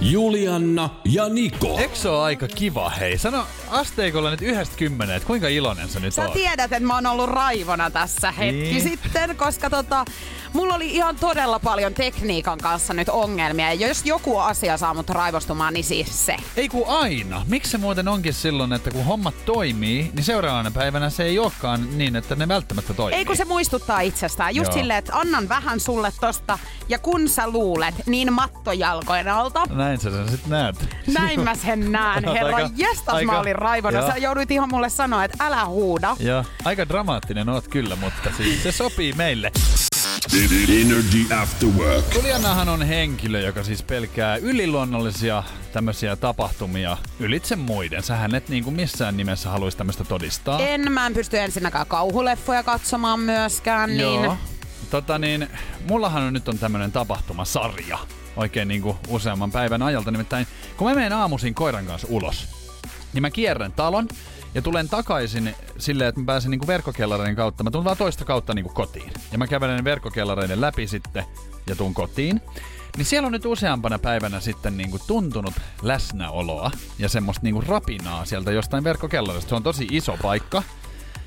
Julianna ja Niko. Eikö se ole aika kiva? Hei, sano asteikolla nyt yhdestä kymmeneen, että kuinka iloinen sä nyt Sä oot? tiedät, että mä oon ollut raivona tässä hetki Niin. sitten, koska tota, mulla oli ihan todella paljon tekniikan kanssa nyt ongelmia. Ja jos joku asia saa mut raivostumaan, niin siis se. Ei kun aina. Miksi se muuten onkin silloin, että kun hommat toimii, niin seuraavana päivänä se ei olekaan niin, että ne välttämättä toimii. Ei kun se muistuttaa itsestään. Just Joo. silleen, että annan vähän sulle tosta. Ja kun sä luulet, niin mattojalkojen alta. Näin sä sen sit näet. Näin mä sen näen. Herra aika- jestas aika- mä olin raivona. Joo. Sä jouduit ihan mulle sanoa, että älä huuda. Joo, aika dramaattinen oot kyllä, mutta siis se sopii meille. Energy After Work. Julianahan on henkilö, joka siis pelkää yliluonnollisia tämmöisiä tapahtumia ylitse muiden. Sähän et niin kuin missään nimessä haluaisi tämmöistä todistaa. En, mä en pysty ensinnäkään kauhuleffoja katsomaan myöskään. Niin... Joo. Tota niin, mullahan on nyt on tämmönen tapahtumasarja oikein niinku useamman päivän ajalta. Nimittäin kun mä menen aamuisin koiran kanssa ulos, niin mä kierrän talon ja tulen takaisin silleen, että mä pääsen niinku verkkokellareiden kautta. Mä tulen vaan toista kautta niinku kotiin. Ja mä kävelen verkkokellareiden läpi sitten ja tuun kotiin. Niin siellä on nyt useampana päivänä sitten niinku tuntunut läsnäoloa ja semmoista niinku rapinaa sieltä jostain verkkokellarista. Se on tosi iso paikka.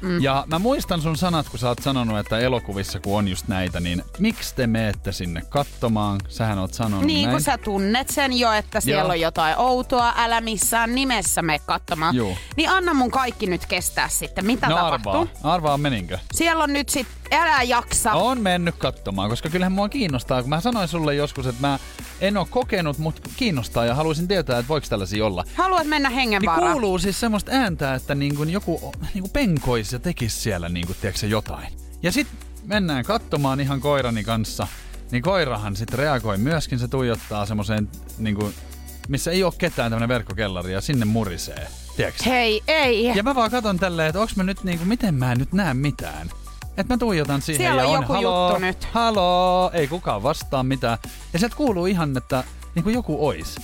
Mm. Ja mä muistan sun sanat, kun sä oot sanonut, että elokuvissa kun on just näitä, niin miksi te meette sinne katsomaan? Sähän oot sanonut Niin näin. kun sä tunnet sen jo, että siellä Joo. on jotain outoa, älä missään nimessä me katsomaan. Niin anna mun kaikki nyt kestää sitten, mitä no tapahtuu. arvaa, arvaa meninkö? Siellä on nyt sit, älä jaksa. On mennyt katsomaan, koska kyllähän mua kiinnostaa, kun mä sanoin sulle joskus, että mä en oo kokenut, mutta kiinnostaa ja haluaisin tietää, että voiko tällaisia olla. Haluat mennä Niin hengenvaaraan? kuuluu siis semmoista ääntä, että niin kuin joku niin kuin penkoisi ja tekisi siellä niin kuin, tiedätkö, jotain. Ja sitten mennään katsomaan ihan koirani kanssa, niin koirahan sitten reagoi myöskin, se tuijottaa semmoiseen, niin kuin, missä ei ole ketään tämmöinen verkkokellari ja sinne murisee. Tiedätkö? Hei, ei. Ja mä vaan katon tälleen, että onks mä nyt niinku, miten mä en nyt näe mitään. Että mä tuijotan siihen Siellä ja on on, joku haloo, juttu nyt." haloo, ei kukaan vastaa mitään. Ja sieltä kuuluu ihan, että niinku joku ois.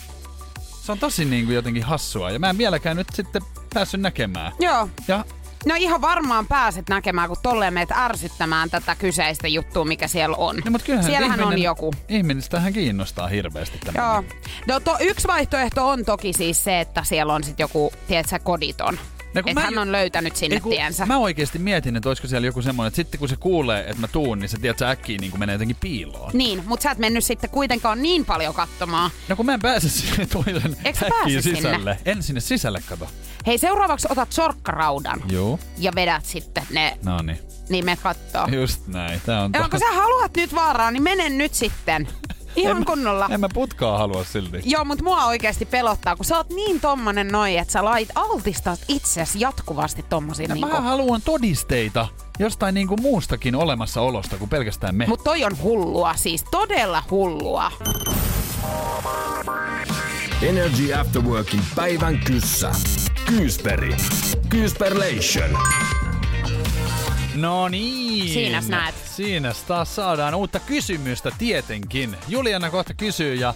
Se on tosi niinku jotenkin hassua ja mä en vieläkään nyt sitten päässyt näkemään. Joo. Ja No ihan varmaan pääset näkemään, kun tolleen meet ärsyttämään tätä kyseistä juttua, mikä siellä on. No, mut kyllähän Siellähän ihminen, on joku. Ihministähän kiinnostaa hirveästi tämä. Joo. No to, yksi vaihtoehto on toki siis se, että siellä on sit joku, tiedätkö, koditon. No Että hän on löytänyt sinne kun tiensä. Mä oikeasti mietin, että olisiko siellä joku semmoinen, että sitten kun se kuulee, että mä tuun, niin se tiedät, sä äkkiä niin menee jotenkin piiloon. Niin, mutta sä et mennyt sitten kuitenkaan niin paljon katsomaan. No kun mä en pääse sinne toisen äkkiä pääse sinne? sisälle. En sinne sisälle kato. Hei, seuraavaksi otat sorkkaraudan Joo. ja vedät sitten ne, No niin. niin me kattoo. Just näin. Tää on Ja kun sä haluat nyt vaaraa, niin mene nyt sitten. Ihan en, kunnolla. En mä putkaa halua silti. Joo, mutta mua oikeasti pelottaa, kun sä oot niin tommonen noi, että sä lait altistat itsesi jatkuvasti tommosiin. Ja Niinku. Mä haluan todisteita jostain niinku muustakin olemassaolosta kuin pelkästään me. Mut toi on hullua, siis todella hullua. Energy After Workin päivän kyssä. Kyysperi. Kyysperlation. No niin. Siinäs näet. Siinäs taas saadaan uutta kysymystä tietenkin. Juliana kohta kysyy ja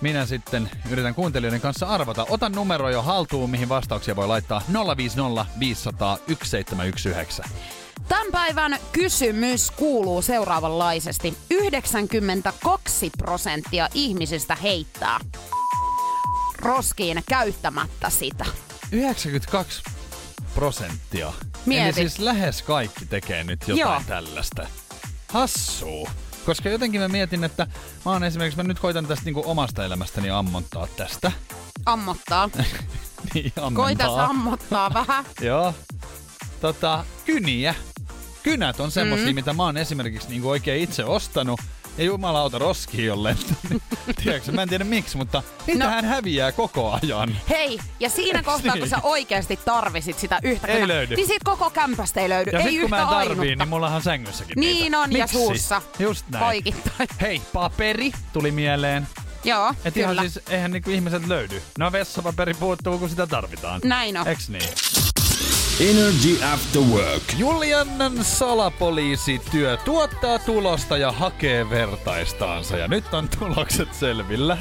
minä sitten yritän kuuntelijoiden kanssa arvata. Otan numero jo haltuun, mihin vastauksia voi laittaa 050 500 1719. Tämän päivän kysymys kuuluu seuraavanlaisesti. 92 prosenttia ihmisistä heittää roskiin käyttämättä sitä. 92 prosenttia. Mieti. Eli siis lähes kaikki tekee nyt jotain Joo. tällaista. Hassuu. Koska jotenkin mä mietin, että mä oon esimerkiksi, mä nyt koitan tästä niinku omasta elämästäni ammontaa tästä. Ammottaa. niin, ammentaa. Koita ammottaa vähän. Joo. Tota, kyniä. Kynät on semmosia, Mm. mitä mä oon esimerkiksi niinku oikein itse ostanut. Ja jumalauta roskiin jolle. Tiedätkö, mä en tiedä miksi, mutta niitähän häviää koko ajan. Hei, ja siinä kohtaa, niin? kun sä oikeasti tarvisit sitä yhtä Ei löydy. niin siitä koko kämpästä ei löydy. Ja ei sit kun yhtä mä en tarvii, ainutta. niin mullahan sängyssäkin Niin niitä. on, ja Miksi? suussa. Just näin. Poikittain. Hei, paperi tuli mieleen. Joo, Et kyllä. ihan siis, eihän niinku ihmiset löydy. No vessapaperi puuttuu, kun sitä tarvitaan. Näin on. Eks niin? Energy After Work. Juliannan salapoliisityö tuottaa tulosta ja hakee vertaistaansa. Ja nyt on tulokset selvillä.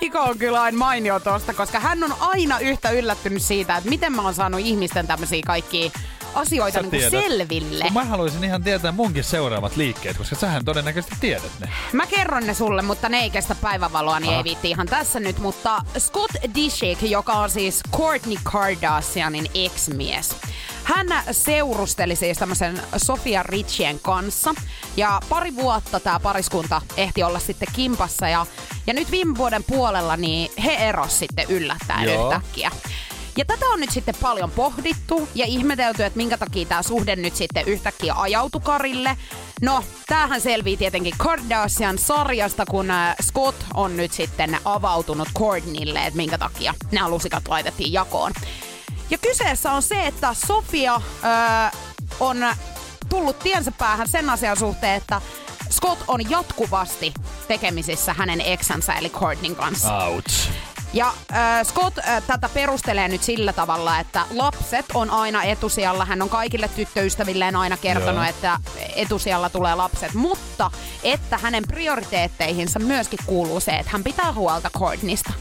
Niko on kyllä aina mainio tosta, koska hän on aina yhtä yllättynyt siitä, että miten mä oon saanut ihmisten tämmöisiä kaikkia asioita Sä niin tiedät. selville. Kun mä haluaisin ihan tietää munkin seuraavat liikkeet, koska sähän todennäköisesti tiedät ne. Mä kerron ne sulle, mutta ne ei kestä päivävaloa, niin Aha. ei viitti ihan tässä nyt. Mutta Scott Disick, joka on siis Kourtney Kardashianin ex-mies. Hän seurusteli siis tämmöisen Sofia Richien kanssa. Ja pari vuotta tämä pariskunta ehti olla sitten kimpassa. Ja, ja nyt viime vuoden puolella niin he eros sitten yllättäen Joo. yhtäkkiä. Ja tätä on nyt sitten paljon pohdittu ja ihmetelty, että minkä takia tämä suhde nyt sitten yhtäkkiä ajautui karille. No, tämähän selvii tietenkin Kardashian sarjasta, kun äh, Scott on nyt sitten avautunut Courtneylle, että minkä takia nämä lusikat laitettiin jakoon. Ja kyseessä on se, että Sofia öö, on tullut tiensä päähän sen asian suhteen, että Scott on jatkuvasti tekemisissä hänen eksänsä eli Courtneyn kanssa. Ouch. Ja äh, Scott äh, tätä perustelee nyt sillä tavalla, että lapset on aina etusijalla. Hän on kaikille tyttöystävilleen aina kertonut, Joo. että etusijalla tulee lapset. Mutta että hänen prioriteetteihinsa myöskin kuuluu se, että hän pitää huolta Courtneysta.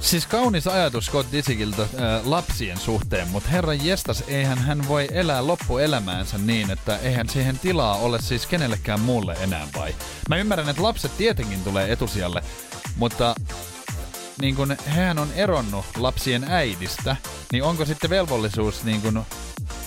Siis kaunis ajatus Scott Disickiltä äh, lapsien suhteen, mutta herran jestas, eihän hän voi elää loppuelämäänsä niin, että eihän siihen tilaa ole siis kenellekään muulle enää vai? Mä ymmärrän, että lapset tietenkin tulee etusijalle, mutta niin kun hän on eronnut lapsien äidistä, niin onko sitten velvollisuus niin kun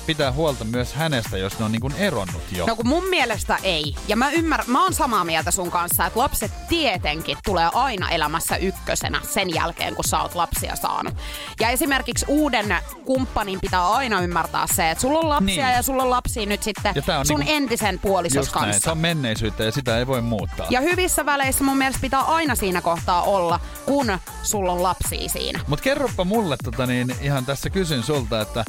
pitää huolta myös hänestä, jos ne on niin eronnut jo? No kun mun mielestä ei. Ja mä ymmärrän, mä oon samaa mieltä sun kanssa, että lapset tietenkin tulee aina elämässä ykkösenä sen jälkeen, kun sä oot lapsia saanut. Ja esimerkiksi uuden kumppanin pitää aina ymmärtää se, että sulla on lapsia Niin. ja sulla on lapsia nyt sitten sun niinku- entisen puolisos Just näin, se kanssa. on menneisyyttä ja sitä ei voi muuttaa. Ja hyvissä väleissä mun mielestä pitää aina siinä kohtaa olla, kun sulla on lapsia siinä. Mut kerropa mulle, tota, niin ihan tässä kysyn sulta, että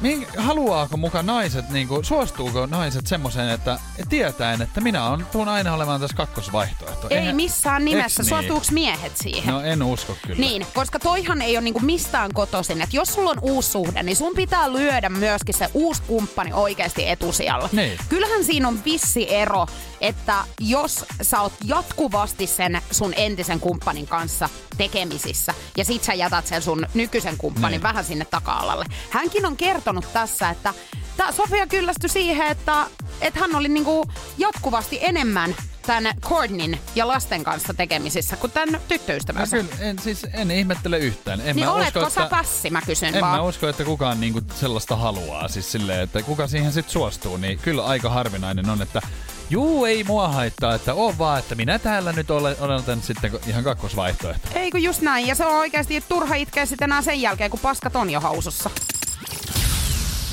Mink, haluaako muka naiset, niin kuin, suostuuko naiset semmoiseen, että tietäen, että minä on, tuun aina olemaan tässä kakkosvaihtoehto? Ei Eihän- missään nimessä. Eiks Suostuuks miehet siihen? No en usko kyllä. Niin, koska toihan ei ole niinku mistään kotoisin. Että jos sulla on uusi suhde, niin sun pitää lyödä myöskin se uusi kumppani oikeasti etusijalla. Niin. Kyllähän siinä on vissi ero, että jos sä oot jatkuvasti sen sun entisen kumppanin kanssa tekemisissä ja sit sä jätät sen sun nykyisen kumppanin Niin. vähän sinne taka-alalle. Hänkin on kertonut tässä, että tää Sofia kyllästyi siihen, että, että hän oli niinku jatkuvasti enemmän tämän Courtneyn ja lasten kanssa tekemisissä kuin tämän No tyttöystävänsä. kyllä, en, siis en ihmettele yhtään. En Niin mä oletko usko, sä että, pässi, mä kysyn En vaan. mä usko, että kukaan niinku sellaista haluaa. Siis silleen, että kuka siihen sitten suostuu, niin kyllä aika harvinainen on, että juu, ei mua haittaa, että on vaan, että minä täällä nyt olen, olen sitten ihan kakkosvaihtoehto. Ei kun just näin, ja se on oikeasti turha itkeä sitten enää sen jälkeen, kun paskat on jo hausussa.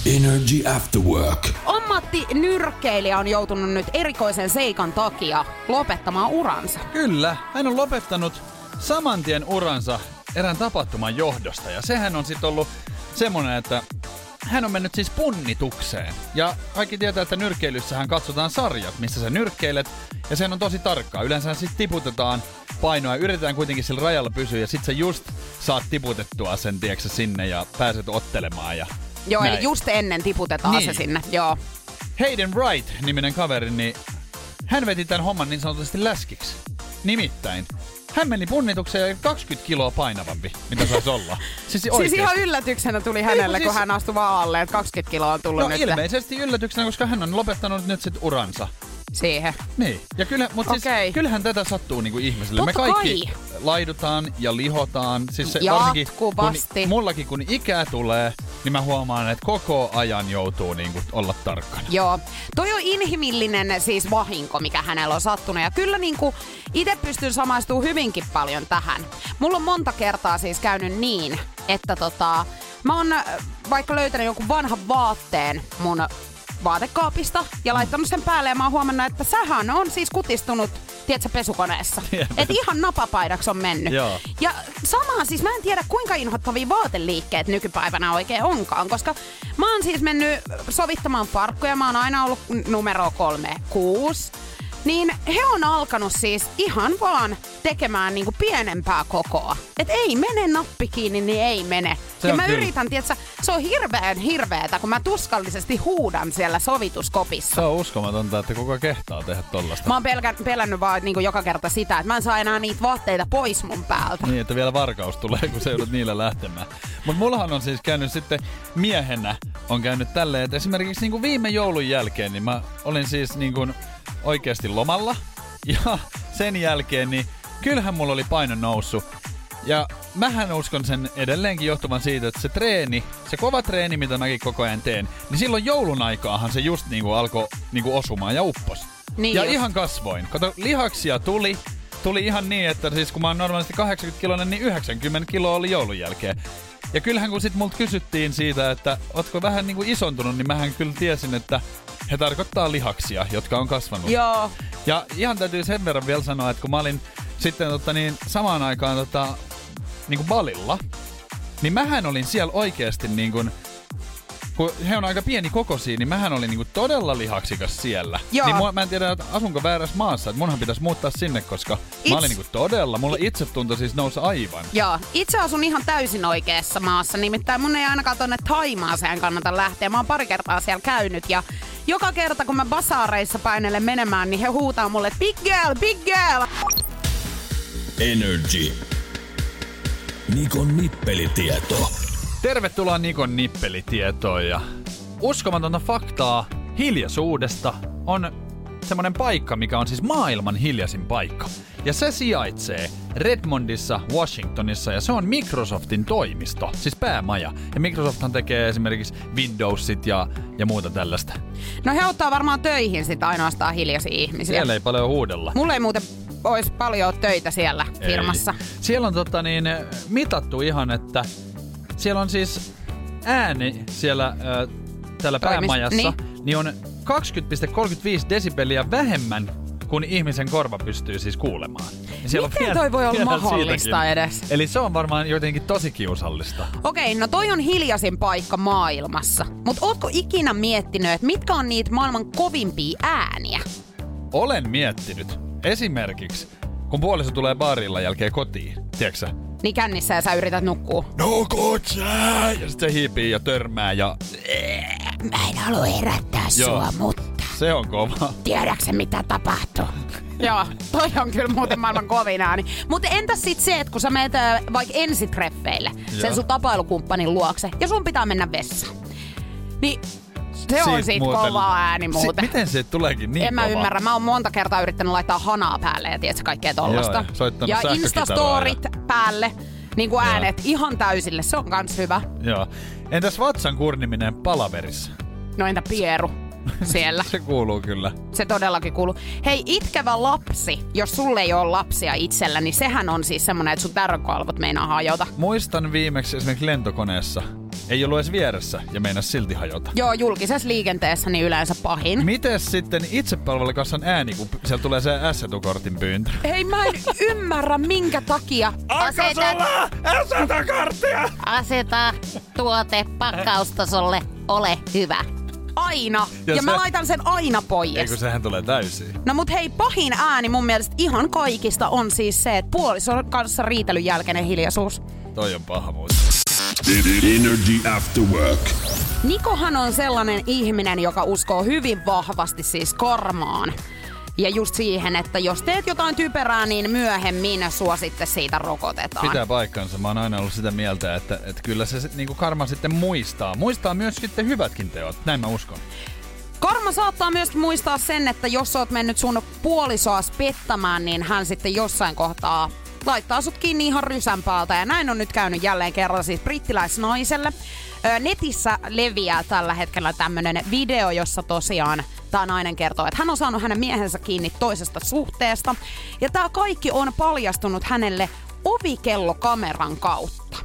Energy After Work. Ammattinyrkkeilijä on joutunut nyt erikoisen seikan takia lopettamaan uransa. Kyllä, hän on lopettanut saman tien uransa erään tapahtuman johdosta. Ja sehän on sitten ollut semmonen, että hän on mennyt siis punnitukseen. Ja kaikki tietää, että nyrkkeilyssähän katsotaan sarjat, missä sä nyrkkeilet. Ja sehän on tosi tarkkaa. Yleensä sitten tiputetaan painoa ja yritetään kuitenkin sillä rajalla pysyä. Ja sit sä just saat tiputettua sen, tiedätkö, sä, sinne ja pääset ottelemaan. Ja Joo, näin. eli just ennen tiputetaan Niin. se sinne. Joo. Hayden Wright-niminen kaveri, niin hän veti tämän homman niin sanotusti läskiksi. Nimittäin, hän meni punnitukseen ja 20 kiloa painavampi, mitä saisi olla. Siis, Siis ihan yllätyksenä tuli hänelle, siis- kun hän astui vaan alle, että 20 kiloa on tullut No nyt ilmeisesti yllätyksenä, koska hän on lopettanut nyt sit uransa. Siihen. Niin. Ja kyllä, Okei. siis, kyllähän tätä sattuu niinku ihmisille. Me Totta kaikki kai. laidutaan ja lihotaan. Siis se, varsinkin, kun, mullakin kun ikää tulee, niin mä huomaan, että koko ajan joutuu niinku olla tarkkana. Joo. Toi on inhimillinen siis vahinko, mikä hänellä on sattunut. Ja kyllä niinku itse pystyn samaistumaan hyvinkin paljon tähän. Mulla on monta kertaa siis käynyt niin, että tota, mä oon vaikka löytänyt jonkun vanhan vaatteen mun vaatekaapista ja laittanut sen päälle ja mä oon huomannut, että sähän on siis kutistunut, tiedätkö, pesukoneessa. Et ihan napapaidaksi on mennyt. Joo. Ja sama siis, mä en tiedä kuinka inhottavia vaateliikkeet nykypäivänä oikein onkaan, koska mä oon siis mennyt sovittamaan farkkuja, mä oon aina ollut numero kolme, kuusi. Niin he on alkanut siis ihan vaan tekemään niinku pienempää kokoa. Et ei mene nappi kiinni, niin ei mene. Se ja mä kyllä. yritän, tietsä, se on hirveän hirveetä, kun mä tuskallisesti huudan siellä sovituskopissa. Se on uskomatonta, että kuka kehtaa tehdä tollasta. Mä oon pelkä, pelännyt vaan niinku joka kerta sitä, että mä en saa enää niitä vaatteita pois mun päältä. Niin, että vielä varkaus tulee, kun se joudut niillä lähtemään. Mutta mullahan on siis käynyt sitten miehenä, on käynyt tälleen, että esimerkiksi niin kuin viime joulun jälkeen, niin mä olin siis niin kuin oikeasti lomalla. Ja sen jälkeen, niin kyllähän mulla oli paino noussut. Ja mähän uskon sen edelleenkin johtuvan siitä, että se treeni, se kova treeni, mitä mäkin koko ajan teen, niin silloin joulun aikaahan se just niinku alkoi niinku osumaan ja uppos. Niin ja just. ihan kasvoin. Kato, lihaksia tuli, tuli ihan niin, että siis kun mä oon normaalisti 80 kiloinen, niin 90 kiloa oli joulun jälkeen. Ja kyllähän kun sit multa kysyttiin siitä, että ootko vähän niinku isontunut, niin mähän kyllä tiesin, että he tarkoittaa lihaksia, jotka on kasvanut. Joo. Ja ihan täytyy sen verran vielä sanoa, että kun mä olin sitten tota, niin, samaan aikaan tota, niin kuin balilla, niin mähän olin siellä oikeasti niin kuin, kun he on aika pieni kokoisia, niin mähän olin niinku todella lihaksikas siellä. Joo. Niin mua, mä en tiedä, että asunko väärässä maassa, että munhan pitäisi muuttaa sinne, koska It's- mä olin niinku todella, mulla itsetunto siis nousi aivan. Joo, itse asun ihan täysin oikeassa maassa, nimittäin mun ei ainakaan tonne Taimaaseen kannata lähteä. Mä oon pari kertaa siellä käynyt ja joka kerta kun mä basaareissa painelen menemään, niin he huutaa mulle, että big girl, big girl. Energy. Nikon nippelitieto. Tervetuloa Nikon nippelitietoon ja uskomatonta faktaa hiljaisuudesta on semmonen paikka, mikä on siis maailman hiljaisin paikka. Ja se sijaitsee Redmondissa, Washingtonissa ja se on Microsoftin toimisto, siis päämaja. Ja Microsofthan tekee esimerkiksi Windowsit ja, ja muuta tällaista. No he ottaa varmaan töihin sit ainoastaan hiljaisia ihmisiä. Siellä ei paljon huudella. Mulla ei muuten olisi paljon töitä siellä firmassa. Ei. Siellä on tota niin, mitattu ihan, että siellä on siis ääni siellä äh, täällä Toimis- päämajassa, niin. niin. niin on 20,35 desibeliä vähemmän kuin ihmisen korva pystyy siis kuulemaan. Ja siellä Miten toi voi olla vielä mahdollista siitäkin. edes? Eli se on varmaan jotenkin tosi kiusallista. Okei, no toi on hiljaisin paikka maailmassa. Mutta ootko ikinä miettinyt, että mitkä on niitä maailman kovimpia ääniä? Olen miettinyt esimerkiksi, kun puoliso tulee baarilla jälkeen kotiin, tiedätkö? Niin kännissä ja sä yrität nukkua. No sä! Ja sitten se hiipii ja törmää ja Mä en halua herättää Joo. sua, mutta se on kova. tiedätkö mitä tapahtuu? Joo, toi on kyllä muuten maailman kovin ääni. Mutta entäs sit se, että kun sä menet äh, vaikka ensitreffeille sen Joo. sun tapailukumppanin luokse ja sun pitää mennä vessaan. Niin se on sit kova ääni muuten. Si- miten se tuleekin niin en mä kova? ymmärrä. Mä oon monta kertaa yrittänyt laittaa hanaa päälle ja tiedätkö kaikkea tollasta. Joo, ja instastorit päälle. Niin kuin Joo. äänet ihan täysille. Se on kans hyvä. Joo. Entäs vatsan kurniminen palaverissa? No entä Pieru siellä? Se kuuluu kyllä. Se todellakin kuuluu. Hei, itkevä lapsi, jos sulle ei ole lapsia itsellä, niin sehän on siis semmonen, että sun tärkökalvot meinaa hajota. Muistan viimeksi esimerkiksi lentokoneessa. Ei ollut edes vieressä ja meinas silti hajota. Joo, julkisessa liikenteessä niin yleensä pahin. Mites sitten itsepalvelukassan ääni, kun sieltä tulee se S-etukortin pyyntö? Hei, mä en ymmärrä, minkä takia asetat, S-etukorttia! aseta tuote pakkaustasolle, ole hyvä. Aina. Ja, Ja ja mä se- laitan sen aina pois. kun sehän tulee täysiin. No mut hei, pahin ääni mun mielestä ihan kaikista on siis se, että puolison kanssa riitelyn jälkeinen hiljaisuus. Toi on paha muuten. Energy After Work. Nikohan on sellainen ihminen, joka uskoo hyvin vahvasti siis karmaan. Ja just siihen, että jos teet jotain typerää, niin myöhemmin sua sitten siitä rokotetaan. Pitää paikkansa. Mä oon aina ollut sitä mieltä, että, että kyllä se sit niinku karma sitten muistaa. Muistaa myös sitten hyvätkin teot. Näin mä uskon. Karma saattaa myös muistaa sen, että jos oot mennyt sun puolisoas pettämään, niin hän sitten jossain kohtaa laittaa sut kiinni ihan rysän päältä. Ja näin on nyt käynyt jälleen kerran siis brittiläisnaiselle. Ö, Netissä leviää tällä hetkellä tämmönen video, jossa tosiaan tämä nainen kertoo, että hän on saanut hänen miehensä kiinni toisesta suhteesta. Ja tämä kaikki on paljastunut hänelle ovikellokameran kautta.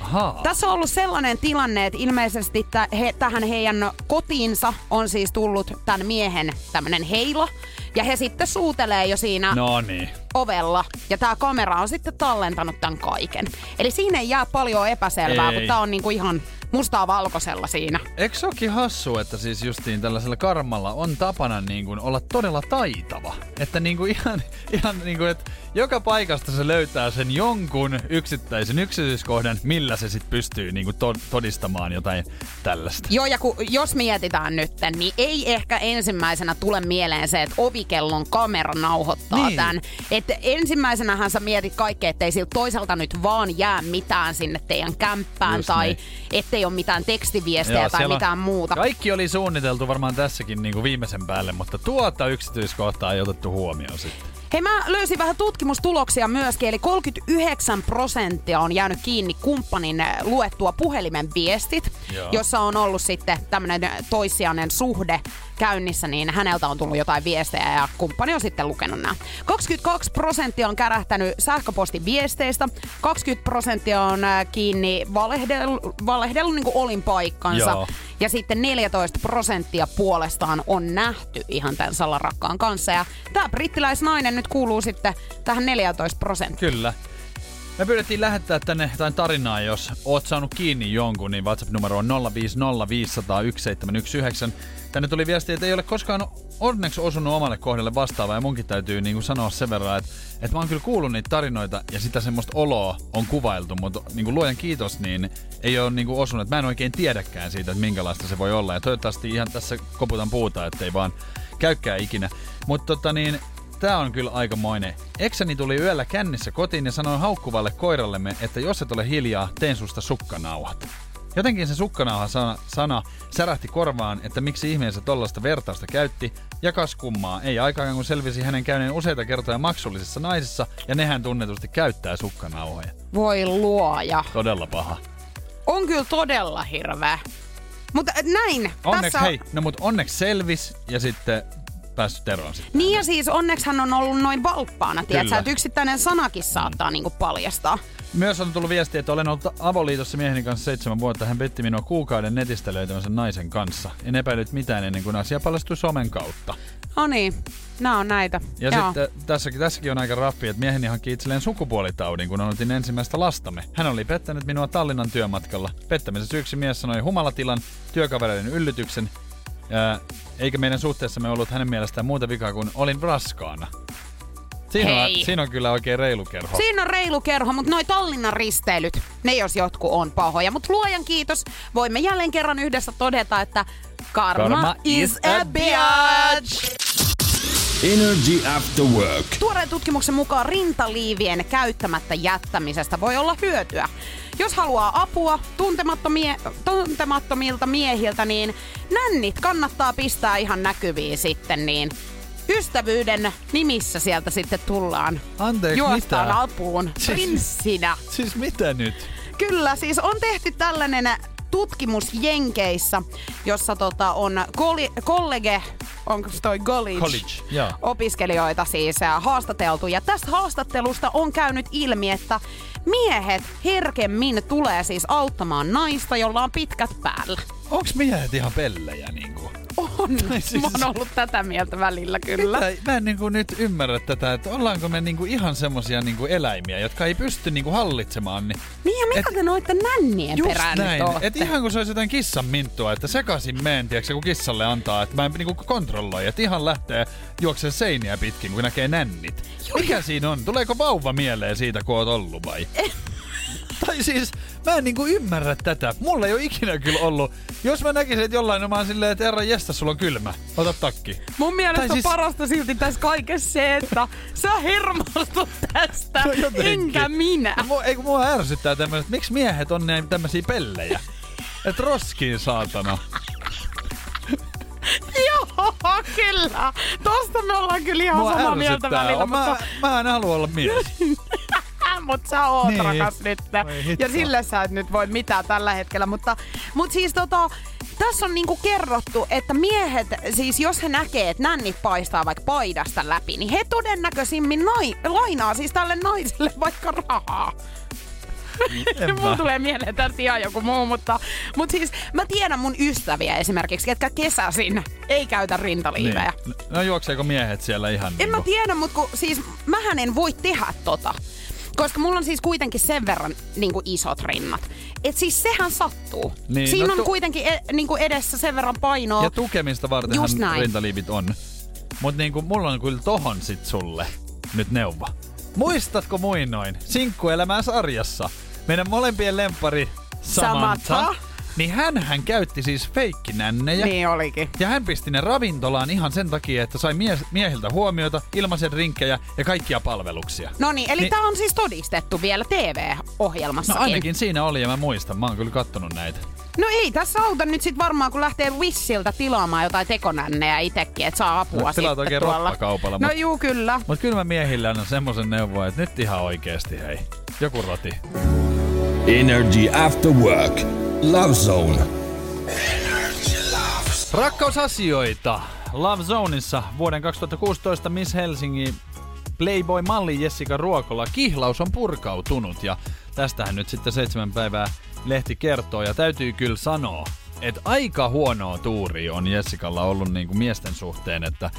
Ahaa. Tässä on ollut sellainen tilanne, että ilmeisesti tä, he, tähän heidän kotiinsa on siis tullut tämän miehen tämmönen heila. Ja he sitten suutelee jo siinä No niin. ovella. Ja tämä kamera on sitten tallentanut tämän kaiken. Eli siinä ei jää paljon epäselvää, Ei. kun tämä on niinku ihan mustaa valkoisella siinä. Eikö se olekin hassu, että siis justiin tällaisella karmalla on tapana niin kuin olla todella taitava? että niinku ihan, ihan niinku, että joka paikasta se löytää sen jonkun yksittäisen yksityiskohdan, millä se sitten pystyy niinku to- todistamaan jotain tällaista. Joo, ja kun, jos mietitään nyt, niin ei ehkä ensimmäisenä tule mieleen se, että ovikellon kamera nauhoittaa Niin. tämän. Että ensimmäisenähän sä mietit kaikkea, ettei siltä toiselta nyt vaan jää mitään sinne teidän kämppään Just tai niin. ettei ole mitään tekstiviestejä tai siellä on- mitään muuta. Kaikki oli suunniteltu varmaan tässäkin niinku viimeisen päälle, mutta tuota yksityiskohtaa ei otettu huomioon sitten. Hei, mä löysin vähän tutkimustuloksia myöskin, eli 39 prosenttia on jäänyt kiinni kumppanin luettua puhelimen viestit, Joo. jossa on ollut sitten tämmöinen toissijainen suhde käynnissä, niin häneltä on tullut jotain viestejä ja kumppani on sitten lukenut nämä. 22 prosenttia on kärähtänyt sähköpostiviesteistä, 20 prosenttia on äh, kiinni valehdellut, valehdellut niin olin paikkansa, Joo. ja sitten 14 prosenttia puolestaan on nähty ihan tämän salarakkaan kanssa. Ja tämä brittiläisnainen nyt kuuluu sitten tähän 14 prosenttiin. Kyllä. Me pyydettiin lähettää tänne jotain tarinaa, jos oot saanut kiinni jonkun, niin WhatsApp-numero on 050501719. Tänne tuli viesti, että ei ole koskaan onneksi osunut omalle kohdalle vastaavaa, ja munkin täytyy niin kuin sanoa sen verran, että, että mä oon kyllä kuullut niitä tarinoita, ja sitä semmoista oloa on kuvailtu, mutta niin kuin luojan kiitos, niin ei ole niin kuin osunut. Mä en oikein tiedäkään siitä, että minkälaista se voi olla, ja toivottavasti ihan tässä koputan puuta, ettei vaan käykään ikinä. Mutta tota niin, Tää on kyllä aikamoinen. Ekseni tuli yöllä kännissä kotiin ja sanoi haukkuvalle koirallemme, että jos et ole hiljaa, teen susta sukkanauhat. Jotenkin se sukkanauha sana, sana särähti korvaan, että miksi ihmeessä tollasta vertausta käytti, ja kas kummaa, ei aikaan kun selvisi hänen käyneen useita kertoja maksullisissa naisissa, ja nehän tunnetusti käyttää sukkanauhoja. Voi luoja. Todella paha. On kyllä todella hirveä. Mutta äh, näin. Onneksi, tässä hei, no mut onneksi selvis, ja sitten päässyt eroon sitten. Niin ja siis onneksi hän on ollut noin valppaana, tiedätkö, että yksittäinen sanakin saattaa niinku paljastaa. Myös on tullut viesti, että olen ollut avoliitossa mieheni kanssa seitsemän vuotta. Hän petti minua kuukauden netistä löytämänsä naisen kanssa. En epäillyt mitään ennen kuin asia paljastui somen kautta. No niin, nämä on näitä. Ja Joo. sitten tässäkin, tässäkin on aika raffi, että mieheni hankki itselleen sukupuolitaudin, kun aloitin ensimmäistä lastamme. Hän oli pettänyt minua Tallinnan työmatkalla. Pettämisen syyksi mies sanoi humalatilan, työkavereiden yllytyksen, eikä meidän suhteessamme ollut hänen mielestään muuta vikaa kuin olin raskaana. Siinä on, Hei. siinä on kyllä oikein reilu kerho. Siinä on reilu kerho, mutta noi Tallinnan risteilyt, ne jos jotkut on pahoja. Mutta luojan kiitos, voimme jälleen kerran yhdessä todeta, että karma, Karma is a bitch. Energy After Work. Tuoreen tutkimuksen mukaan rintaliivien käyttämättä jättämisestä voi olla hyötyä. Jos haluaa apua tuntemattomie, tuntemattomilta miehiltä, niin nännit kannattaa pistää ihan näkyviin sitten, niin ystävyyden nimissä sieltä sitten tullaan Anteeksi, juostaan mitä? apuun Siis- prinssinä. Siis mitä nyt? Kyllä, siis on tehty tällainen tutkimus Jenkeissä, jossa tota on kollege, onko se toi college, College, joo. opiskelijoita siis ää, haastateltu. Ja tästä haastattelusta on käynyt ilmi, että miehet herkemmin tulee siis auttamaan naista, jolla on pitkät päällä. Onks miehet ihan pellejä niinku? On. Tai siis- Mä oon ollut tätä mieltä välillä kyllä. Mitä? Mä en niinku nyt ymmärrä tätä, että ollaanko me niinku ihan semmosia niinku eläimiä, jotka ei pysty niinku hallitsemaan. Niin Niin ja mitä Et- te noitte nännien just perään näin. nyt ootte? Et ihan kun se olisi jotain kissan minttua, että sekaisin meen, tiiäksä, kun kissalle antaa, että mä en niinku kontrolloi, että ihan lähtee juokseen seiniä pitkin, kun näkee nännit. Mikä siinä on? Tuleeko vauva mieleen siitä, kun oot ollut vai? Tai siis, mä en niinku ymmärrä tätä. Mulla ei ole ikinä kyllä ollut. Jos mä näkisin, että jollain on mä oon silleen, että herra jesta, sulla on kylmä. Ota takki. Mun mielestä Tai siis- parasta silti tässä kaikessa se, että sä hermostut tästä, No jotenkin. enkä minä. No, mua, ei kun mua ärsyttää tämmöiset, että miksi miehet on näin tämmöisiä pellejä? Et roskiin saatana. Joo, kyllä. Tosta me ollaan kyllä ihan Mua samaa mieltä välillä, mä, mutta, mä en halua olla mies. mutta sä oot Niin. rakas nyt. Ja sille sä et nyt voi mitään tällä hetkellä. Mutta, mutta siis tota, tässä on niinku kerrottu, että miehet, siis jos he näkee, että nännit paistaa vaikka paidasta läpi, niin he todennäköisimmin nai, lainaa siis tälle naiselle vaikka rahaa. Mulla mä. tulee mieleen tästä ihan joku muu, mutta, mutta siis mä tiedän mun ystäviä esimerkiksi, ketkä kesäsin ei käytä rintaliivejä. Niin. No juokseeko miehet siellä ihan En mä niinku? tiedä, mutta kun, siis mähän en voi tehdä tota. Koska mulla on siis kuitenkin sen verran niin kuin isot rinnat. Et siis sehän sattuu. Niin, Siinä no on tu- kuitenkin e, niin kuin edessä sen verran painoa. Ja tukemista vartenhan rintaliivit on. Mut niinku, mulla on kyllä tohon sit sulle nyt neuvo. Muistatko muinoin Sinkkuelämää sarjassa? Meidän molempien lempari Samantha. Samantha. Niin hän, hän käytti siis feikkinännejä. Niin olikin. Ja hän pisti ne ravintolaan ihan sen takia, että sai mies, miehiltä huomiota, ilmaisen rinkkejä ja kaikkia palveluksia. No niin, eli Niin- tämä on siis todistettu vielä TV-ohjelmassakin. No ainakin siinä oli ja mä muistan, mä oon kyllä kattonut näitä. No ei tässä auta nyt sit varmaan, kun lähtee Wissiltä tilaamaan jotain tekonännejä itekin, että saa apua No, sitten oikein tuolla. roppakaupalla, No mut- juu, kyllä. Mut kyllä mä miehillä annan semmosen neuvon, että nyt ihan oikeesti hei. Joku roti. Energy After Work. Love Zone. Rakkausasioita. Love Zoneissa vuoden 2016 Miss Helsingin Playboy-malli Jessica Ruokola kihlaus on purkautunut ja tästähän nyt sitten seitsemän päivää lehti kertoo ja täytyy kyllä sanoa, että aika huonoa tuuri on Jessicalla ollut niin kuin miesten suhteen, että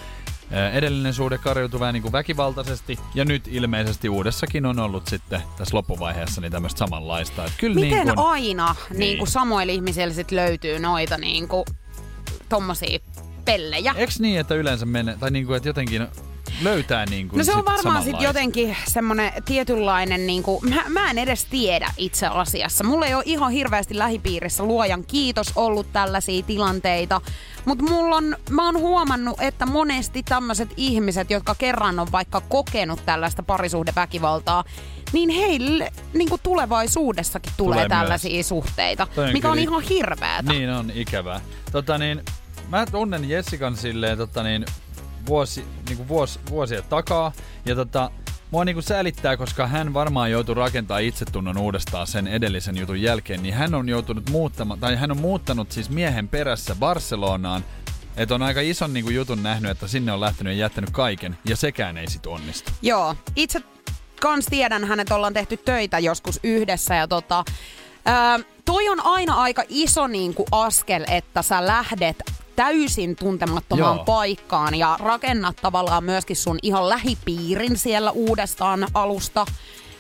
edellinen suhde karjoutui vähän niin kuin väkivaltaisesti ja nyt ilmeisesti uudessakin on ollut sitten tässä loppuvaiheessa niin tämmöistä samanlaista. Että kyllä Miten niin kuin, aina niin. Niin. kuin samoilla ihmisillä sit löytyy noita niin kuin, tommosia pellejä? Eks niin, että yleensä menee, tai niin kuin, että jotenkin löytää niin kuin No se on varmaan sitten jotenkin semmonen tietynlainen, niinku, mä, mä en edes tiedä itse asiassa. Mulla ei ole ihan hirveästi lähipiirissä luojan kiitos ollut tällaisia tilanteita. Mutta mulla on, mä oon huomannut, että monesti tämmöiset ihmiset, jotka kerran on vaikka kokenut tällaista parisuhdeväkivaltaa, niin heille niin kuin tulevaisuudessakin tulee, Tulee tulee myös. tällaisia suhteita, Toi on mikä on kyllä- ihan hirveätä. Niin on, ikävää. Tota niin, mä tunnen Jessikan silleen tota niin, vuosi, niinku vuos, vuosia takaa. Ja tota, mua niinku säälittää, koska hän varmaan joutui rakentamaan itsetunnon uudestaan sen edellisen jutun jälkeen. Niin hän on joutunut muuttamaan, tai hän on muuttanut siis miehen perässä Barcelonaan. Että on aika ison niinku jutun nähnyt, että sinne on lähtenyt ja jättänyt kaiken. Ja sekään ei sit onnistu. Joo, itse kans tiedän hänet, ollaan tehty töitä joskus yhdessä ja tota, ää, toi on aina aika iso niin kuin askel, että sä lähdet täysin tuntemattomaan Joo. paikkaan ja rakennat tavallaan myöskin sun ihan lähipiirin siellä uudestaan alusta,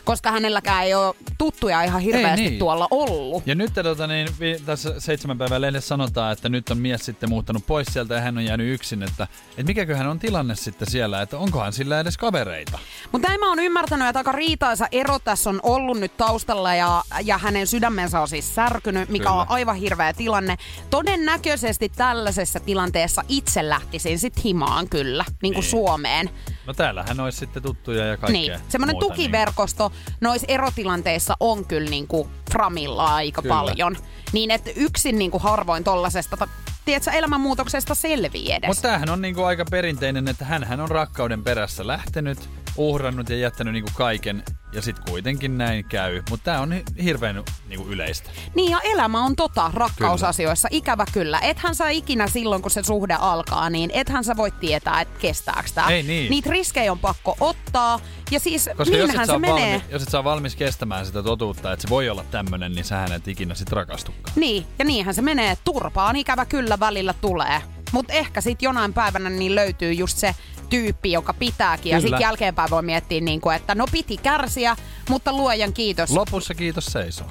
koska hänelläkään ei ole tuttuja ihan hirveästi niin. tuolla ollut. Ja nyt tota, niin, tässä seitsemän päivän lehdessä sanotaan, että nyt on mies sitten muuttanut pois sieltä ja hän on jäänyt yksin. Että, että mikäköhän on tilanne sitten siellä, että onkohan sillä edes kavereita? Mutta näin mä oon ymmärtänyt, että aika riitaisa ero tässä on ollut nyt taustalla ja, ja hänen sydämensä on siis särkynyt, mikä Kyllä. on aivan hirveä tilanne. Todennäköisesti tällaisessa tilanteessa itse lähtisin sit himaan kyllä, niin kuin Niin. Suomeen. No täällähän olisi sitten tuttuja ja kaikkea Niin, semmoinen muuta, tukiverkosto noissa erotilanteissa on kyllä niin kuin Framilla aika Kyllä. paljon. Niin että yksin niin kuin harvoin tollasesta, ta- tiedätkö, elämänmuutoksesta selvii edes. Mutta tämähän on niinku aika perinteinen, että hän on rakkauden perässä lähtenyt, uhrannut ja jättänyt niinku kaiken ja sitten kuitenkin näin käy. Mutta tämä on hi- hirveän niinku yleistä. Niin ja elämä on tota rakkausasioissa, ikävä kyllä. Ethän sä ikinä silloin, kun se suhde alkaa, niin ethän sä voi tietää, että kestääkö tää. Ei niin. Niitä riskejä on pakko ottaa. Ja siis Koska jos et, se menee. valmi, jos et saa valmis kestämään sitä totuutta, että se voi olla tämmönen, niin sähän et ikinä sit rakastukaan. Niin, ja niinhän se menee. Turpaan ikävä kyllä välillä tulee. Mutta ehkä sitten jonain päivänä niin löytyy just se tyyppi, joka pitääkin. Ja sitten jälkeenpäin voi miettiä, niin kuin, että no piti kärsiä, mutta luojan kiitos. Lopussa kiitos seisoo.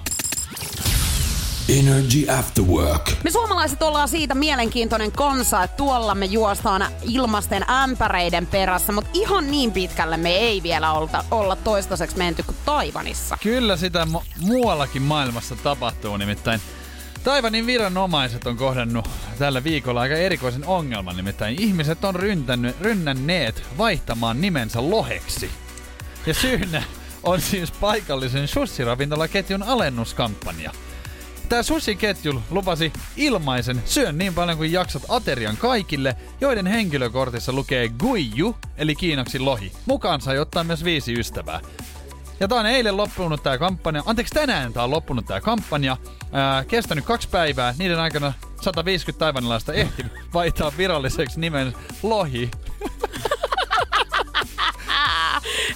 Energy After Work. Me suomalaiset ollaan siitä mielenkiintoinen kansa, että tuolla me juostaan ilmasten ämpäreiden perässä, mutta ihan niin pitkälle me ei vielä olta, olla toistaiseksi menty kuin Taivanissa. Kyllä sitä mu- muuallakin maailmassa tapahtuu, nimittäin Taivanin viranomaiset on kohdannut tällä viikolla aika erikoisen ongelman, nimittäin ihmiset on ryntännyt, rynnänneet vaihtamaan nimensä loheksi. Ja syynä on siis paikallisen sussiravintolaketjun alennuskampanja. Tämä sushi-ketju lupasi ilmaisen syön niin paljon kuin jaksat aterian kaikille, joiden henkilökortissa lukee guiju, eli kiinaksi lohi. Mukaan sai ottaa myös viisi ystävää. Ja tää on eilen loppunut tää kampanja, anteeksi tänään tää on loppunut tää kampanja, ää, kestänyt kaksi päivää, niiden aikana 150 taivanilaista ehti vaihtaa viralliseksi nimen Lohi.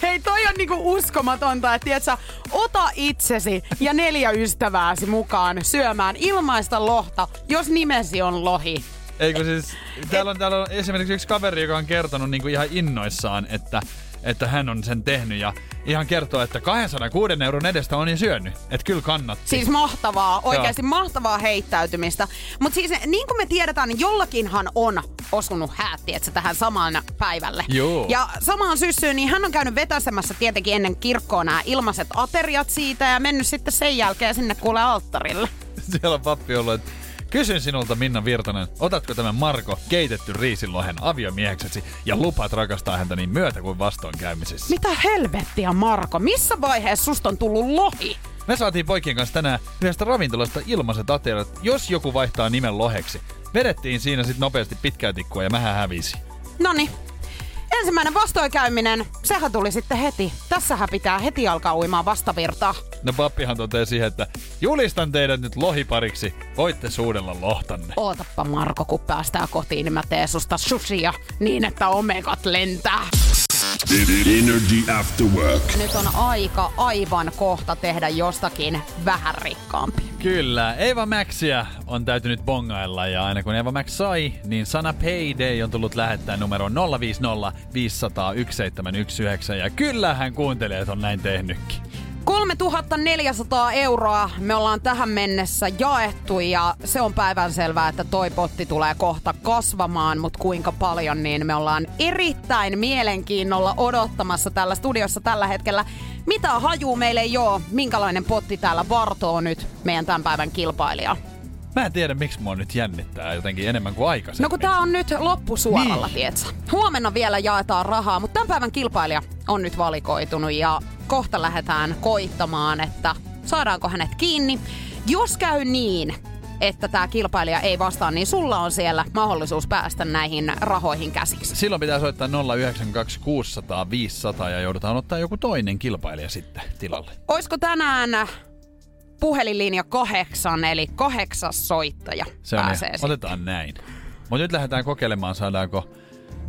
Hei, toi on niinku uskomatonta, että tiedätkö, ota itsesi ja neljä ystävääsi mukaan syömään ilmaista lohta, jos nimesi on lohi. Eikö siis, täällä on, täällä on esimerkiksi yksi kaveri, joka on kertonut niinku ihan innoissaan, että että hän on sen tehnyt ja ihan kertoo, että 206 euron edestä on jo syönyt. Että kyllä kannatti. Siis mahtavaa, oikeasti mahtavaa heittäytymistä. Mutta siis niin kuin me tiedetään, niin jollakinhan on osunut häätti, että tähän samaan päivälle. Joo. Ja samaan syssyyn, niin hän on käynyt vetäsemässä tietenkin ennen kirkkoa nämä ilmaiset ateriat siitä ja mennyt sitten sen jälkeen sinne kuule alttarille. Siellä on pappi ollut, että Kysyn sinulta, Minna Virtanen, otatko tämän Marko keitetty riisilohen aviomieheksesi ja lupaat rakastaa häntä niin myötä kuin vastoinkäymisissä? Mitä helvettiä, Marko? Missä vaiheessa susta on tullut lohi? Me saatiin poikien kanssa tänään yhdestä ravintolasta ilmaiset ateriat, jos joku vaihtaa nimen loheksi. Vedettiin siinä sitten nopeasti pitkää tikkua ja mähän hävisi. Noni. Ensimmäinen vastoinkäyminen, sehän tuli sitten heti. Tässähän pitää heti alkaa uimaan vastavirtaa. No pappihan toteaa siihen, että julistan teidät nyt lohipariksi. Voitte suudella lohtanne. Ootappa Marko, kun päästään kotiin, niin mä teen susta sushia niin, että omegat lentää. Energy After Work. Nyt on aika aivan kohta tehdä jostakin vähän rikkaampi. Kyllä, Eva Maxia on täytynyt bongailla ja aina kun Eva Max sai, niin sana payday on tullut lähettää numero 050 500 1719 ja kyllä hän kuuntelee, että on näin tehnytkin. 3400 euroa me ollaan tähän mennessä jaettu ja se on päivänselvää, että toi potti tulee kohta kasvamaan, mutta kuinka paljon, niin me ollaan erittäin mielenkiinnolla odottamassa täällä studiossa tällä hetkellä. Mitä hajuu meille ei oo, minkälainen potti täällä vartoo nyt meidän tämän päivän kilpailija? Mä en tiedä, miksi mua nyt jännittää jotenkin enemmän kuin aikaisemmin. No kun tää on nyt loppusuoralla, Niin. tietsä. Huomenna vielä jaetaan rahaa, mutta tämän päivän kilpailija on nyt valikoitunut ja kohta lähdetään koittamaan, että saadaanko hänet kiinni. Jos käy niin, että tämä kilpailija ei vastaa, niin sulla on siellä mahdollisuus päästä näihin rahoihin käsiksi. Silloin pitää soittaa 092 600 500 ja joudutaan ottaa joku toinen kilpailija sitten tilalle. Oisko tänään puhelinlinja kahdeksan, eli kahdeksas soittaja Se on pääsee ihan, sitten. otetaan näin. Mutta nyt lähdetään kokeilemaan, saadaanko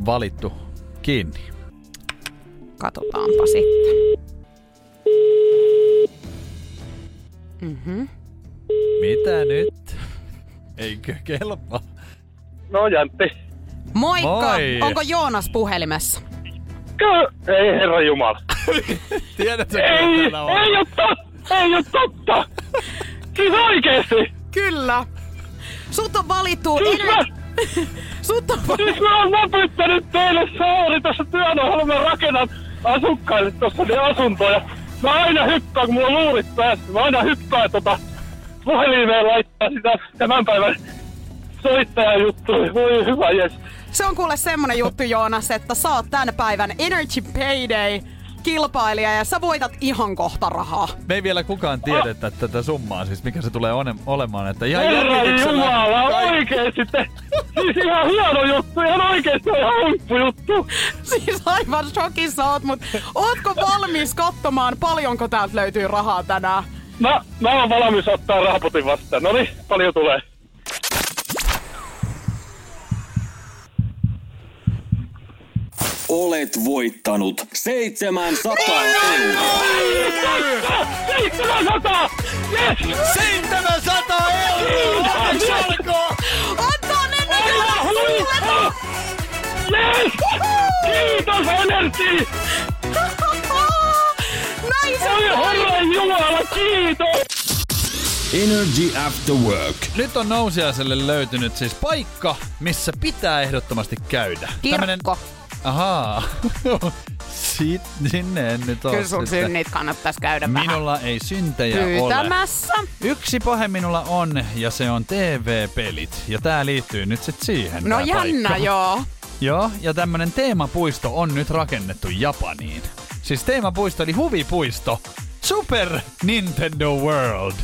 valittu kiinni. Katsotaanpa sitten. Mhm. Mitä nyt? Eikö kelpaa? No Jäntti. Moikka! Moi. Onko Joonas puhelimessa? Kö? Ei herra Jumala. Tiedätkö, Ei, mitä täällä on? ei oo totta. Ei oo totta. Siis oikeesti. Kyllä. Sut on valittu... Siis mä, Sut on valittu... siis mä oon näpyttänyt teille saari tässä työn ohella. Mä rakennan asukkaille tossa ne asuntoja. Mä aina hyppään, kun mulla on luurit päässä. Mä aina hyppään tota puhelimeen laittaa sitä tämän päivän soittajajuttuja. Voi hyvä jes. Se on kuule semmonen juttu, Joonas, että sä oot tän päivän Energy Payday kilpailija ja sä voitat ihan kohta rahaa. Me ei vielä kukaan tiedetä tätä summaa, siis mikä se tulee one- olemaan. Että ihan Herra jännityksellä Jumala, oikeesti te. Siis ihan hieno juttu, ihan oikeesti on ihan huippujuttu. Siis aivan shokissa oot, mut ootko valmis katsomaan paljonko täältä löytyy rahaa tänään? Mä, mä oon valmis ottaa rahapotin vastaan. No niin, paljon tulee. Olet voittanut 700 euroa. 700! Yes! 700 euroa! Onneksi olkoon! Antaa! Yes! Kiitos Energy! Oi on! herra Jumala, kiitos! Energy After Work. Nyt on nousiaiselle löytynyt siis paikka, missä pitää ehdottomasti käydä. Kirkko. Ahaa. Sit, sinne en nyt ole Kyllä sun sitten. synnit kannattais käydä vähän Minulla ei syntejä ole. pyytämässä. Yksi pahe minulla on, ja se on TV-pelit. Ja tää liittyy nyt sit siihen. No jännä paikka. joo. Joo, ja tämmönen teemapuisto on nyt rakennettu Japaniin. Siis teemapuisto eli huvipuisto. Super Nintendo World.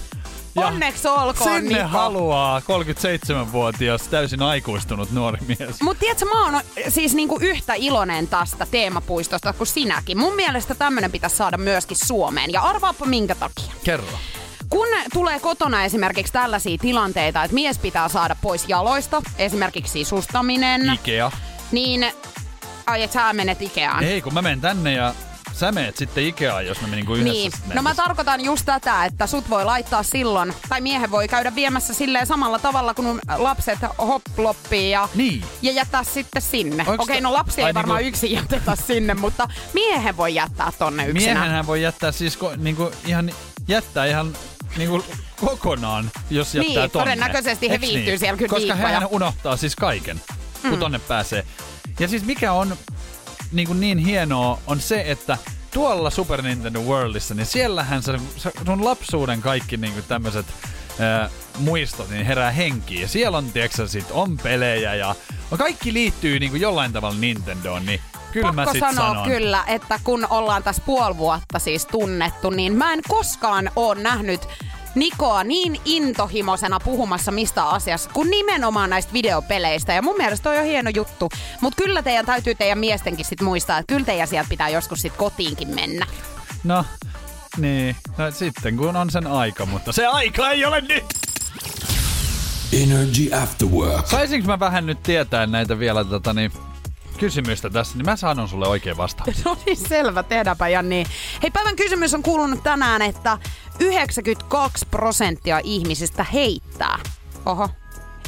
Ja Onneksi olkoon, sinne Niko. haluaa 37-vuotias täysin aikuistunut nuori mies. Mut tiedätkö, mä oon siis niinku yhtä iloinen tästä teemapuistosta kuin sinäkin. Mun mielestä tämmönen pitäisi saada myöskin Suomeen. Ja arvaappa minkä takia. Kerro. Kun tulee kotona esimerkiksi tällaisia tilanteita, että mies pitää saada pois jaloista, esimerkiksi sisustaminen, Ikea. niin... Ai, et sä menet Ikeaan. Ei, kun mä menen tänne ja sä meet sitten Ikeaan, jos me niinku yhdessä Niin. sit No mä tarkoitan just tätä, että sut voi laittaa silloin, tai miehen voi käydä viemässä silleen samalla tavalla, kun lapset hoploppii ja, Niin. ja jättää sitten sinne. Okei, to- no lapsi ei Ai varmaan niinku- yksin jätetä sinne, mutta miehen voi jättää tonne yksinä. Miehenhän voi jättää siis ko, niinku, ihan, jättää ihan niinku kokonaan, jos jättää Niin, tonne. todennäköisesti he Eiks viihtyy siellä kyllä Koska viikkoja. hän unohtaa siis kaiken, kun Mm. tonne pääsee. Ja siis mikä on niinku niin hienoa, on se, että tuolla Super Nintendo Worldissa, niin siellähän se, se sun lapsuuden kaikki niinku tämmöiset ää, muistot niin herää henkiin. Ja siellä on, tiedätkö, sit on pelejä ja kaikki liittyy niinku jollain tavalla Nintendoon, niin kyllä mä Pakko sit sanoa sanon. kyllä, että kun ollaan tässä puoli vuotta siis tunnettu, niin mä en koskaan ole nähnyt Nikoa niin intohimoisena puhumassa mistä asiassa kuin nimenomaan näistä videopeleistä. Ja mun mielestä toi on hieno juttu. Mutta kyllä teidän täytyy teidän miestenkin sit muistaa, että kyllä teidän sieltä pitää joskus sit kotiinkin mennä. No, niin. No sitten kun on sen aika, mutta se aika ei ole nyt! Energy After Work. Saisinko mä vähän nyt tietää näitä vielä tota, niin, kysymystä tässä, niin mä sanon sulle oikein vastauksen. No niin, selvä, tehdäänpä Janni. Hei, päivän kysymys on kuulunut tänään, että 92 prosenttia ihmisistä heittää. Oho,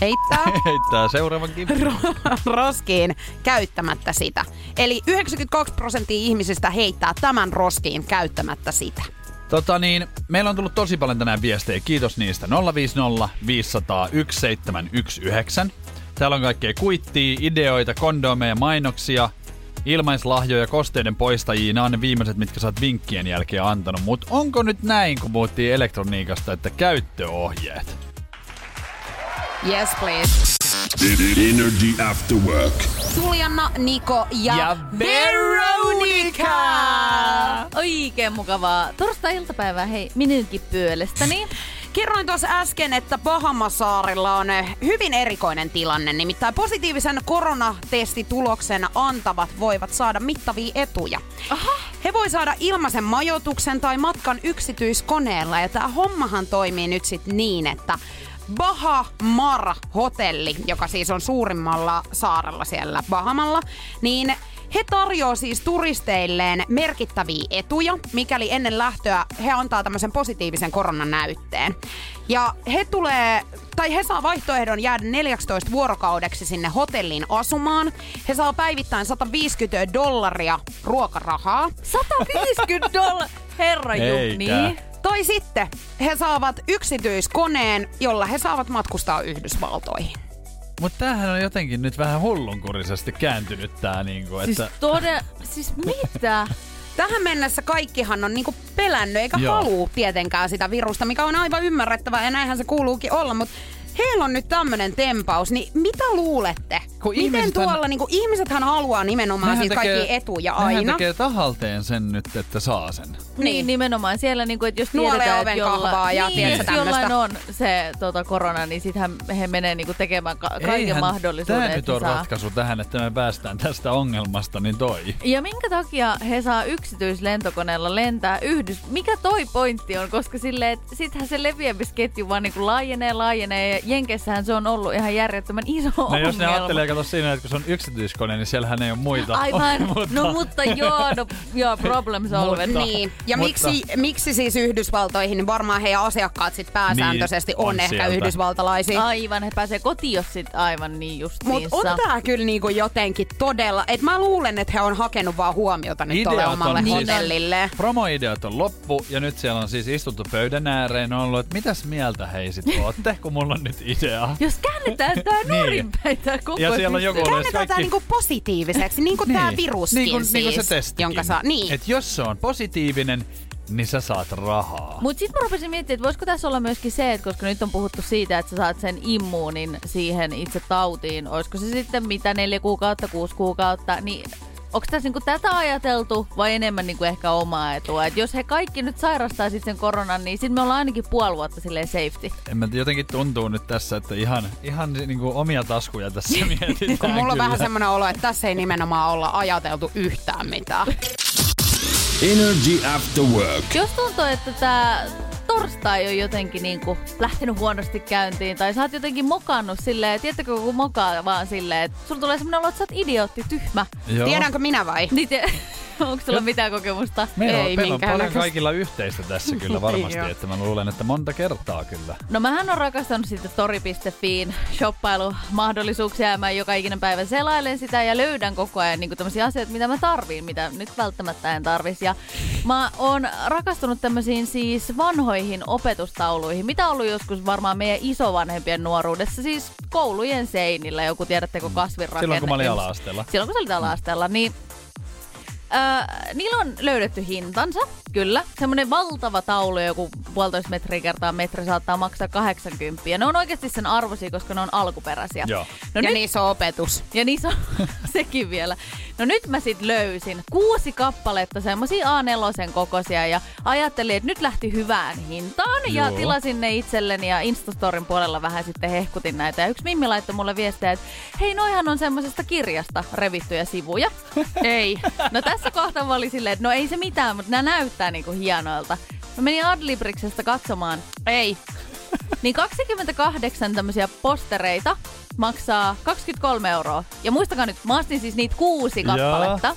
heittää Heittää seuraavankin. roskiin käyttämättä sitä. Eli 92 prosenttia ihmisistä heittää tämän roskiin käyttämättä sitä. Tota niin, meillä on tullut tosi paljon tänään viestejä. Kiitos niistä. 050 500 1719. Täällä on kaikkea kuittia, ideoita, kondomeja, mainoksia, ilmaislahjoja, kosteiden poistajia. Nämä on ne viimeiset, mitkä sä oot vinkkien jälkeen antanut. Mutta onko nyt näin, kun puhuttiin elektroniikasta, että käyttöohjeet? Yes, please. Energy After Work. Juliana, Niko ja, Ja Veronica! Oikein mukavaa torstai-iltapäivää hei minunkin puolestani. Kerroin tuossa äsken, että Bahamasaarilla on eh, hyvin erikoinen tilanne. Nimittäin positiivisen koronatestituloksen antavat voivat saada mittavia etuja. Aha. He voi saada ilmaisen majoituksen tai matkan yksityiskoneella. Ja tämä hommahan toimii nyt sitten niin, että Baha Mar Hotelli, joka siis on suurimmalla saarella siellä Bahamalla, niin he tarjoaa siis turisteilleen merkittäviä etuja, mikäli ennen lähtöä he antaa tämmöisen positiivisen koronanäytteen. Ja he tulee, tai he saa vaihtoehdon jäädä 14 vuorokaudeksi sinne hotelliin asumaan. He saa päivittäin 150 dollaria ruokarahaa. 150 dollaria, herra. Eikä. Tai sitten he saavat yksityiskoneen, jolla he saavat matkustaa Yhdysvaltoihin. Mutta tämähän on jotenkin nyt vähän hullunkurisesti kääntynyt tää niinku, Siis että... todella, siis mitä? Tähän mennessä kaikkihan on niinku pelännyt eikä Joo. halua tietenkään sitä virusta, mikä on aivan ymmärrettävää ja näinhän se kuuluukin olla, mutta heillä on nyt tämmönen tempaus, niin mitä luulette? Kun Miten tuolla, niinku, ihmisethän haluaa nimenomaan Nehän siis kaikkia etuja nehän aina. tekee tahalteen sen nyt, että saa sen. Niin, nimenomaan siellä, niinku, että jos tiedetään, oven että jolla, kahvaa ja niin, jos jollain on se tota, korona, niin sittenhän he menee niinku, tekemään ka- kaiken Eihän mahdollisuuden, Tämä nyt että on saa. ratkaisu tähän, että me päästään tästä ongelmasta, niin toi. Ja minkä takia he saa yksityislentokoneella lentää yhdys... Mikä toi pointti on? Koska silleen, että sittenhän se leviämisketju vaan niinku laajenee, laajenee. Ja Jenkessähän se on ollut ihan järjettömän iso No ongelma. jos ne ajattelee, kato siinä, että kun se on yksityiskone, niin siellähän ei ole muita. Aivan. mutta, No mutta joo, no, joo problem solved. Mutta- Niin, ja Mutta- miksi, miksi siis Yhdysvaltoihin, niin varmaan heidän asiakkaat sit pääsääntöisesti Niin, on, on ehkä sieltä. yhdysvaltalaisia. Aivan, he pääsee kotiin, jos sit aivan niin justiinsa. Mutta on tää kyllä niinku jotenkin todella, että mä luulen, että he on hakenut vaan huomiota nyt tuolle Ideat omalle on siis- hotellille. Promoideat on loppu ja nyt siellä on siis istuttu pöydän ääreen on ollut, että mitäs mieltä hei sit ootte, kun mulla on nyt idea. Jos käännetään tää Niin. nuorinpäin tää koko Ja siellä on joku Käännetään tää kaikki... niinku positiiviseksi, niin kuin tää viruskin niin kuin, siis. niin kuin se testikin. Jonka saa, niin. Et jos se on positiivinen, niin sä saat rahaa. Mut sit mä rupesin miettimään, että voisiko tässä olla myöskin se, että koska nyt on puhuttu siitä, että sä saat sen immuunin siihen itse tautiin, olisiko se sitten mitä neljä kuukautta, kuusi kuukautta, niin onko tässä niinku tätä ajateltu vai enemmän niinku ehkä omaa etua? Et jos he kaikki nyt sairastaa sit sen koronan, niin sitten me ollaan ainakin puoli vuotta silleen safety. En mä, jotenkin tuntuu nyt tässä, että ihan, ihan niinku omia taskuja tässä mietitään Kun mulla on kyllä. vähän semmoinen olo, että tässä ei nimenomaan olla ajateltu yhtään mitään. Energy After Work. Jos tuntuu, että tämä torstai on jotenkin niinku lähtenyt huonosti käyntiin, tai sä oot jotenkin mokannut silleen, tiedättekö kun mokaa vaan silleen, että sulla tulee semmoinen olo, että sä oot idiootti, tyhmä. Joo. Tiedänkö minä vai? Niin te, Onko sulla mitään kokemusta? Meillä on, Ei meillä on paljon minkäännäköistä. kaikilla yhteistä tässä kyllä varmasti, Joo. että mä luulen, että monta kertaa kyllä. No mähän on rakastanut sitten tori.fiin shoppailumahdollisuuksia ja mä joka ikinen päivä selailen sitä ja löydän koko ajan niin tämmöisiä asioita, mitä mä tarviin, mitä nyt välttämättä en tarvis. Ja mä oon rakastunut tämmöisiin siis vanhoihin opetustauluihin, mitä on ollut joskus varmaan meidän isovanhempien nuoruudessa, siis koulujen seinillä, joku tiedättekö kasvinrakenne. Silloin kun mä olin ala-asteella. Silloin kun sä olit ala-asteella, niin Öö, niillä on löydetty hintansa, kyllä. Semmoinen valtava taulu, joku puolitoista metriä kertaa metri saattaa maksaa 80. Ja ne on oikeasti sen arvoisia, koska ne on alkuperäisiä. Joo. No ja nyt, niissä on opetus. ja niissä on sekin vielä. No nyt mä sit löysin kuusi kappaletta semmosia A4 kokoisia ja ajattelin, että nyt lähti hyvään hintaan ja Joo. tilasin ne itselleni ja Instastorin puolella vähän sitten hehkutin näitä. Ja yksi Mimmi laittoi mulle viestejä, että hei noihan on semmoisesta kirjasta revittyjä sivuja. Ei. No tässä kohtaa mä olin silleen, että no ei se mitään, mutta nämä näyttää niinku hienoilta. Mä menin Adlibriksestä katsomaan. Ei. Niin 28 tämmöisiä postereita maksaa 23 euroa. Ja muistakaa nyt, mä ostin siis niitä kuusi kappaletta.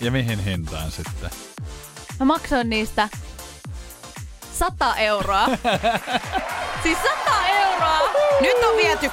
Ja mihin hintaan sitten? Mä maksoin niistä 100 euroa. siis 100 euroa! Nyt on viety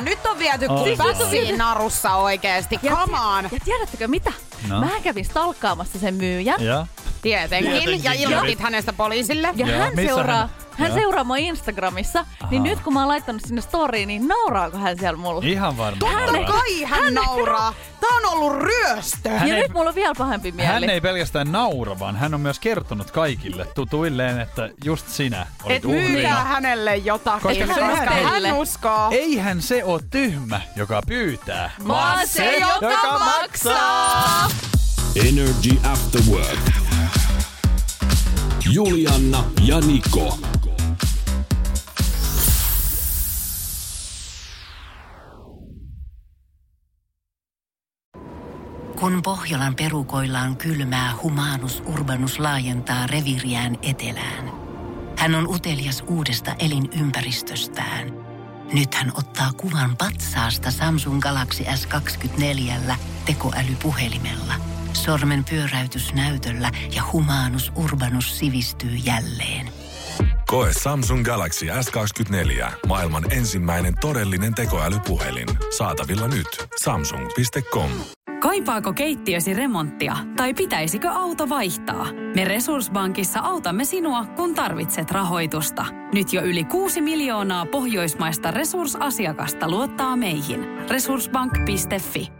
6-0. Nyt on viety oi. pässiin narussa oikeesti. Ja, Come on. ja tiedättekö mitä? No. Mä kävin stalkkaamassa sen myyjän. Ja? Tietenkin. Tietenkin Ja ilmoitit hänestä poliisille. Ja Joo, hän missä seuraa, hän- hän, Joo. seuraa mua Instagramissa, niin Ahaa. nyt kun mä oon laittanut sinne storyin, niin nauraako hän siellä mulle? Ihan varmaan. Totta nauraa. kai hän nauraa. Tää on ollut ryöstö. Hän ja ei- nyt mulla on vielä pahempi mieli. Hän ei pelkästään naura, vaan hän on myös kertonut kaikille tutuilleen, että just sinä olit Et uhrina. hänelle jotakin, Koska koska, se koska hänelle. hän uskoo. Eihän se ole tyhmä, joka pyytää, Vaan se, joka maksaa. Energy After Work. Julianna ja Niko. Kun Pohjolan perukoillaan kylmää, humanus urbanus laajentaa reviriään etelään. Hän on utelias uudesta elinympäristöstään. Nyt hän ottaa kuvan patsaasta Samsung Galaxy S24 tekoälypuhelimella. Sormen pyöräytys näytöllä ja humanus urbanus sivistyy jälleen. Koe Samsung Galaxy S24. Maailman ensimmäinen todellinen tekoälypuhelin. Saatavilla nyt. Samsung.com. Kaipaako keittiösi remonttia tai pitäisikö auto vaihtaa? Me Resurssbankissa autamme sinua, kun tarvitset rahoitusta. Nyt jo yli 6 miljoonaa pohjoismaista resursasiakasta luottaa meihin. Resurssbank.fi